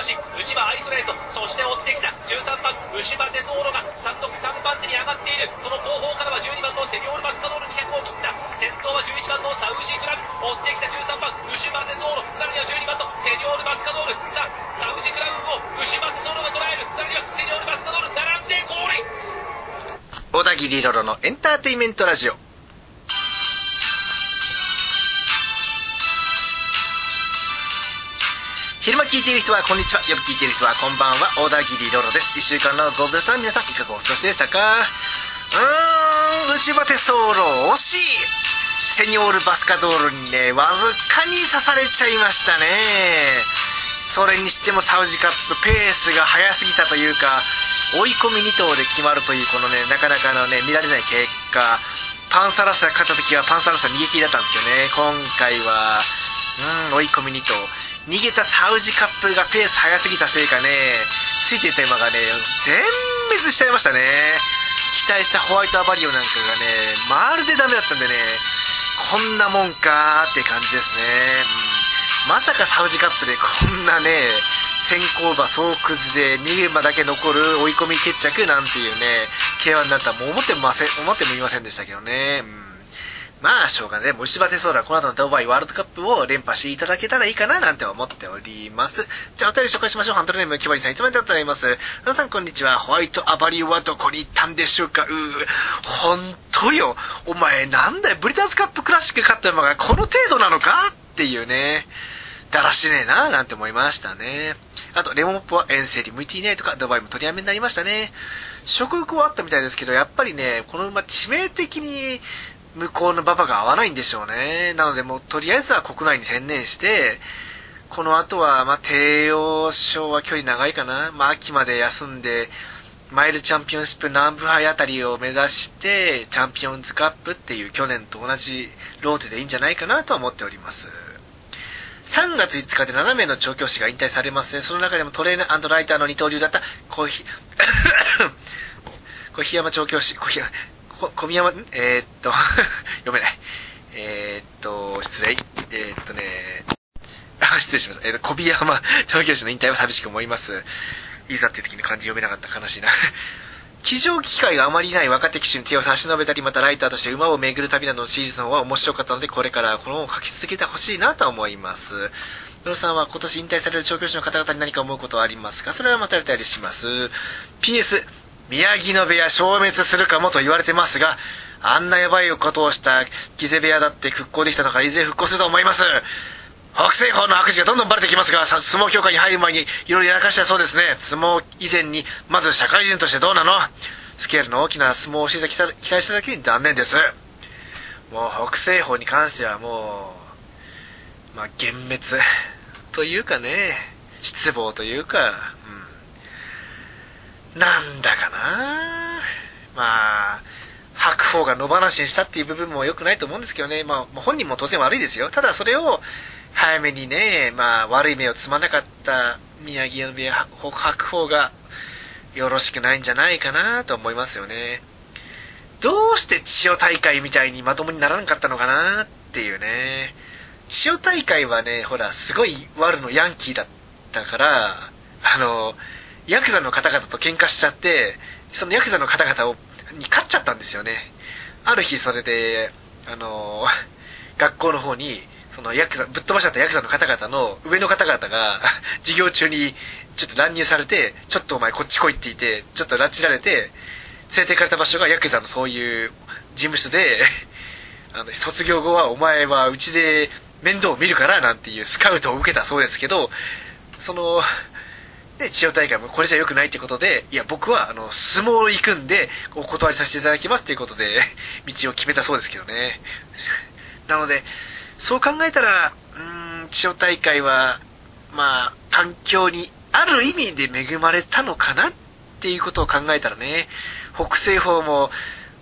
マシン内場アイソレートそして追ってきた13番牛場デソーロが単独3番手に上がっている。その後方からは12番のセニョール・バスカドール200を切った。先頭は11番のサウジクラブ。追ってきた13番牛場デソーロ。さらには12番のセニョール・バスカドール。さあサウジクラブを牛場デソーロが捉える。さらにはセニョール・バスカドール並んでゴール小田切ロロのエンターテインメントラジオ。昼間聞いている人はこんにちは。夜聞いている人はこんばんは。小田切ロロです。一週間のご無沙汰皆さんいかがお過ごしでしたか？うーん牛バテソーロ惜しい。セニョールバスカドールにねわずかに刺されちゃいましたね。それにしてもサウジカップペースが速すぎたというか追い込み2頭で決まるというこのねなかなかのね見られない結果。パンサラッサが勝った時はパンサラッサ逃げ切りだったんですけどね。今回はうん追い込み2頭。逃げたサウジカップがペース速すぎたせいかね。ついていた馬がね全滅しちゃいましたね。期待したホワイトアバリオなんかがねまるでダメだったんでね。こんなもんかーって感じですね、うん、まさかサウジカップでこんなね先行馬総崩れ逃げ馬だけ残る追い込み決着なんていうね K1 になったらもう思ってもません思ってもいませんでしたけどね、うん。まあ、しょうがない。虫歯手ソーラこの後のドバイワールドカップを連覇していただけたらいいかななんて思っております。じゃあ、お便り紹介しましょう。ハンドルネーム、キバリさん、いつまででございます。皆さん、こんにちは。ホワイトアバリューはどこに行ったんでしょうかうー、ほんとよ。お前、なんだよ。ブリターズカップクラシック勝った馬がこの程度なのか？っていうね。だらしねえななんて思いましたね。あと、レモンポは遠征に向いていないとか、ドバイも取りやめになりましたね。食欲はあったみたいですけど、やっぱりね、この馬致命的に向こうの馬場が合わないんでしょうね。なのでもうとりあえずは国内に専念して、この後は、まあ、帝王賞は距離長いかな。まあ、秋まで休んで、マイルチャンピオンシップ南部杯あたりを目指して、チャンピオンズカップっていう去年と同じローテでいいんじゃないかなとは思っております。3月5日で7名の調教師が引退されますね。その中でもトレーナーライターの二刀流だった小ひ、小檜山調教師、小檜山、こ小宮山、えー、っと、読めない。えー、っと、失礼。えー、っとね、あ、失礼しました。え、っと、小宮山調教師の引退は寂しく思います。いざっていう時に漢字読めなかった悲しいな。騎乗機会があまりない若手騎手に手を差し伸べたり、またライターとして馬を巡る旅などのシリーズンは面白かったので、これからこの本を書き続けてほしいなと思います。野呂さんは今年引退される調教師の方々に何か思うことはありますか？それはまたお便りします。PS、宮城の部屋消滅するかもと言われてますが、あんなやばいことをしたギゼ部屋だって復興できたのからいずれ復興すると思います。北西方の悪事がどんどんバレてきますが、相撲協会に入る前にいろいろやらかしたそうですね。相撲以前に、まず社会人としてどうなの？スケールの大きな相撲を教えてきた期待しただけに残念です。もう北西方に関してはもう、まあ幻滅というかね、失望というか、なんだかなまあ、白鵬が野放しにしたっていう部分も良くないと思うんですけどね。まあ、本人も当然悪いですよ。ただそれを、早めにね、まあ、悪い目をつまなかった宮城の部屋白鵬がよろしくないんじゃないかなと思いますよね。どうして千代大会みたいにまともにならなかったのかなっていうね。千代大会はね、ほら、すごい悪のヤンキーだったから、あの、ヤクザの方々と喧嘩しちゃって、そのヤクザの方々をに勝っちゃったんですよね。ある日それで、あの、学校の方に、そのヤクザ、ぶっ飛ばしちゃったヤクザの方々の上の方々が 授業中にちょっと乱入されて、ちょっとお前こっち来いって言って、ちょっと拉致られて、連れて行かれた場所がヤクザのそういう事務所で、あの、卒業後はお前はうちで面倒を見るからなんていうスカウトを受けたそうですけど、その、で、千代大会もこれじゃ良くないってことで、いや、僕は、あの、相撲行くんで、お断りさせていただきますっていうことで、道を決めたそうですけどね。なので、そう考えたら、うん、千代大会は、まあ、環境にある意味で恵まれたのかなっていうことを考えたらね、北西方も、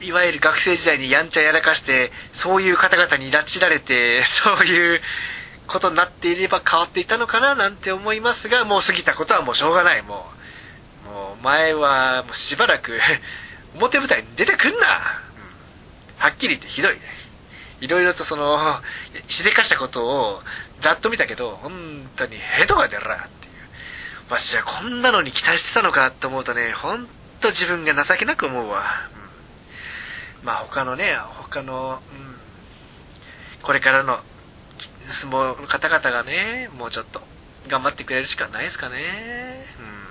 いわゆる学生時代にやんちゃやらかして、そういう方々に拉致られて、そういうことになっていれば変わっていたのかななんて思いますが、もう過ぎたことはもうしょうがない。もう、もう前はもうしばらく 表舞台に出てくんな、うんはっきり言ってひどい。いろいろとその、しでかしたことをざっと見たけど、本当にヘドが出るなっていう。わしはこんなのに期待してたのかと思うとね、ほんと自分が情けなく思うわ。うん、まあ他のね、他の、うん、これからの相撲の方々がね、もうちょっと頑張ってくれるしかないですかね。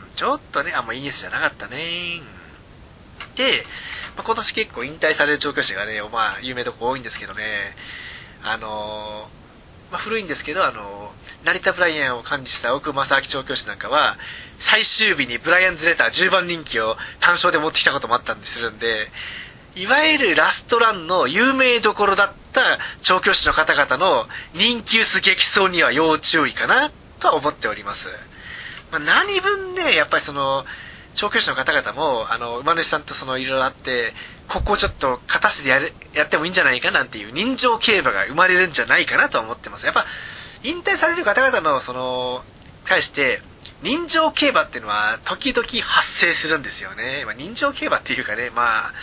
うん、ちょっとね、あんまいいニュースじゃなかったね。で、まあ、今年結構引退される調教師がね、まあ有名どこ多いんですけどね、あのまあ、古いんですけど、あの成田ブライアンを管理した奥正明調教師なんかは、最終日にブライアンズレター10番人気を単勝で持ってきたこともあったんでするんで、いわゆるラストランの有名どころだった調教師の方々の人気薄激走には要注意かなとは思っております。まあ、何分ね、やっぱりその、調教師の方々も、あの、馬主さんとそのいろいろあって、ここをちょっと勝たせてやれ、やってもいいんじゃないかなんていう人情競馬が生まれるんじゃないかなと思ってます。やっぱ、引退される方々の、その、対して、人情競馬っていうのは時々発生するんですよね。まあ、人情競馬っていうかね、まあ、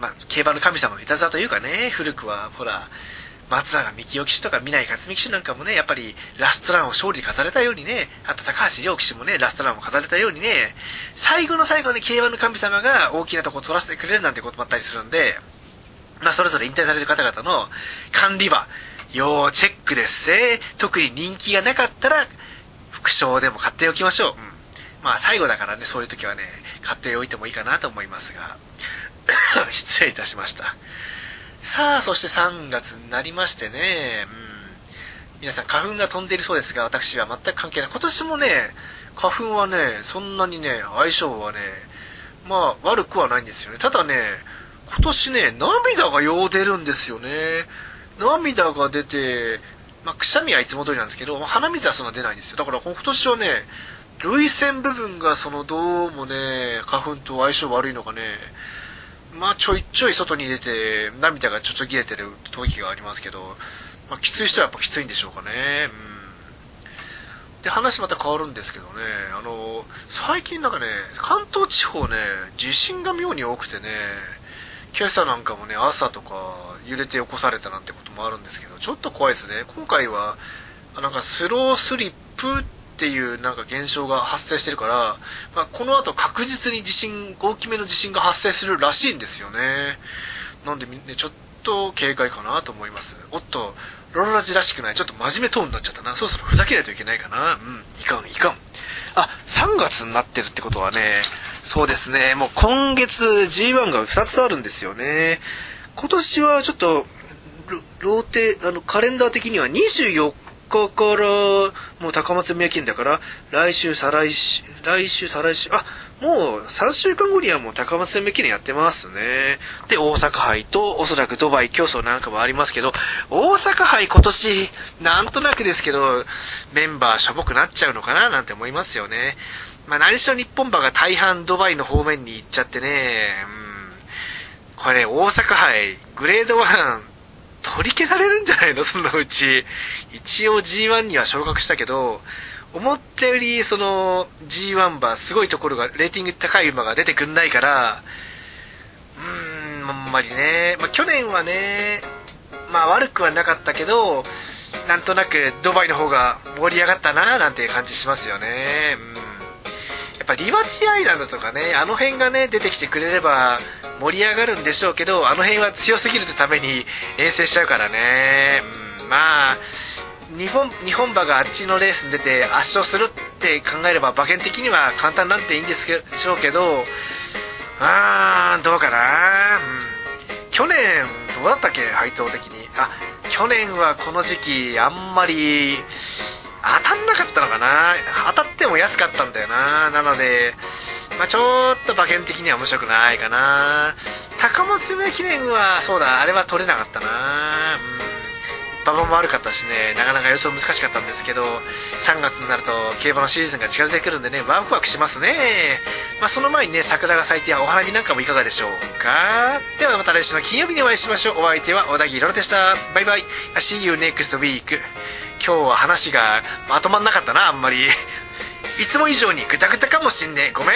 まあ、競馬の神様のいたずらというかね、古くは、ほら、松永幹夫騎手とか南克美騎手なんかもね、やっぱりラストランを勝利に飾れたようにね、あと高橋亮騎手もね、ラストランを飾れたようにね、最後の最後に競馬の神様が大きなとこを取らせてくれるなんてこともあったりするんで、まあそれぞれ引退される方々の管理馬、要チェックですね。特に人気がなかったら、副賞でも買っておきましょう。うん。まあ最後だからね、そういう時はね、買っておいてもいいかなと思いますが、失礼いたしました。さあ、そして3月になりましてね、うん、皆さん花粉が飛んでいるそうですが、私は全く関係ない。今年もね、花粉はね、そんなにね、相性はね、まあ悪くはないんですよね。ただね、今年ね、涙がよう出るんですよね。涙が出て、まあ、くしゃみはいつも通りなんですけど、鼻水はそんな出ないんですよ。だから今年はね、涙腺部分がそのどうもね、花粉と相性悪いのかね、まあちょいちょい外に出て涙がちょちょ切れてる時がありますけど、まあ、きつい人はやっぱきついんでしょうかね。うん。で、話また変わるんですけどね、あの、最近なんかね、関東地方ね、地震が妙に多くてね、今朝なんかもね、朝とか揺れて起こされたなんてこともあるんですけど、ちょっと怖いですね。今回は、なんかスロースリップっていうなんか現象が発生してるから、まあ、この後確実に地震、大きめの地震が発生するらしいんですよね。なんで、ね、ちょっと警戒かなと思います。おっと、ロロラジらしくない。ちょっと真面目トーンになっちゃったな。そろそろふざけないといけないかな。うん、いかん、いかん。あ、3月になってるってことはね、そうですね、もう今月 G1 が2つあるんですよね。今年はちょっと、ローテ、あの、カレンダー的には24日からもう高松宮記念だから来週再来週来週再来週あもう3週間後にはもう高松宮記念やってますね。で大阪杯とおそらくドバイ競争なんかもありますけど大阪杯今年なんとなくですけどメンバーしょぼくなっちゃうのかななんて思いますよね。まあ何しろ日本馬が大半ドバイの方面に行っちゃってね。うん。これ大阪杯グレード1取り消されるんじゃないの？そのうち。一応 G1 には昇格したけど、思ったよりその G1 馬すごいところがレーティング高い馬が出てくんないからうーんあんまりね、まあ、去年はねまあ悪くはなかったけどなんとなくドバイの方が盛り上がったななんて感じしますよね。うん。やっぱリバティアイランドとかねあの辺がね出てきてくれれば盛り上がるんでしょうけどあの辺は強すぎるってために遠征しちゃうからね、うん、まあ日本日本馬があっちのレースに出て圧勝するって考えれば馬券的には簡単なんていいんですけしょうけどあーどうかな、うん、去年どうだったっけ？配当的に。あ去年はこの時期あんまり当たんなかったのかな？当たっても安かったんだよな。なので、まあ、ちょっと馬券的には面白くないかな。高松宮記念はそうだあれは取れなかったな。うん。馬場も悪かったしねなかなか予想難しかったんですけど3月になると競馬のシーズンが近づいてくるんでねワクワクしますね。まあ、その前にね桜が咲いてお花見なんかもいかがでしょうか。ではまた来週の金曜日にお会いしましょう。お相手は小田切ロでした。バイバイ。See you next week 今日は話がまとまんなかったなあんまり。いつも以上にグタグタかもしんねえ。ごめん。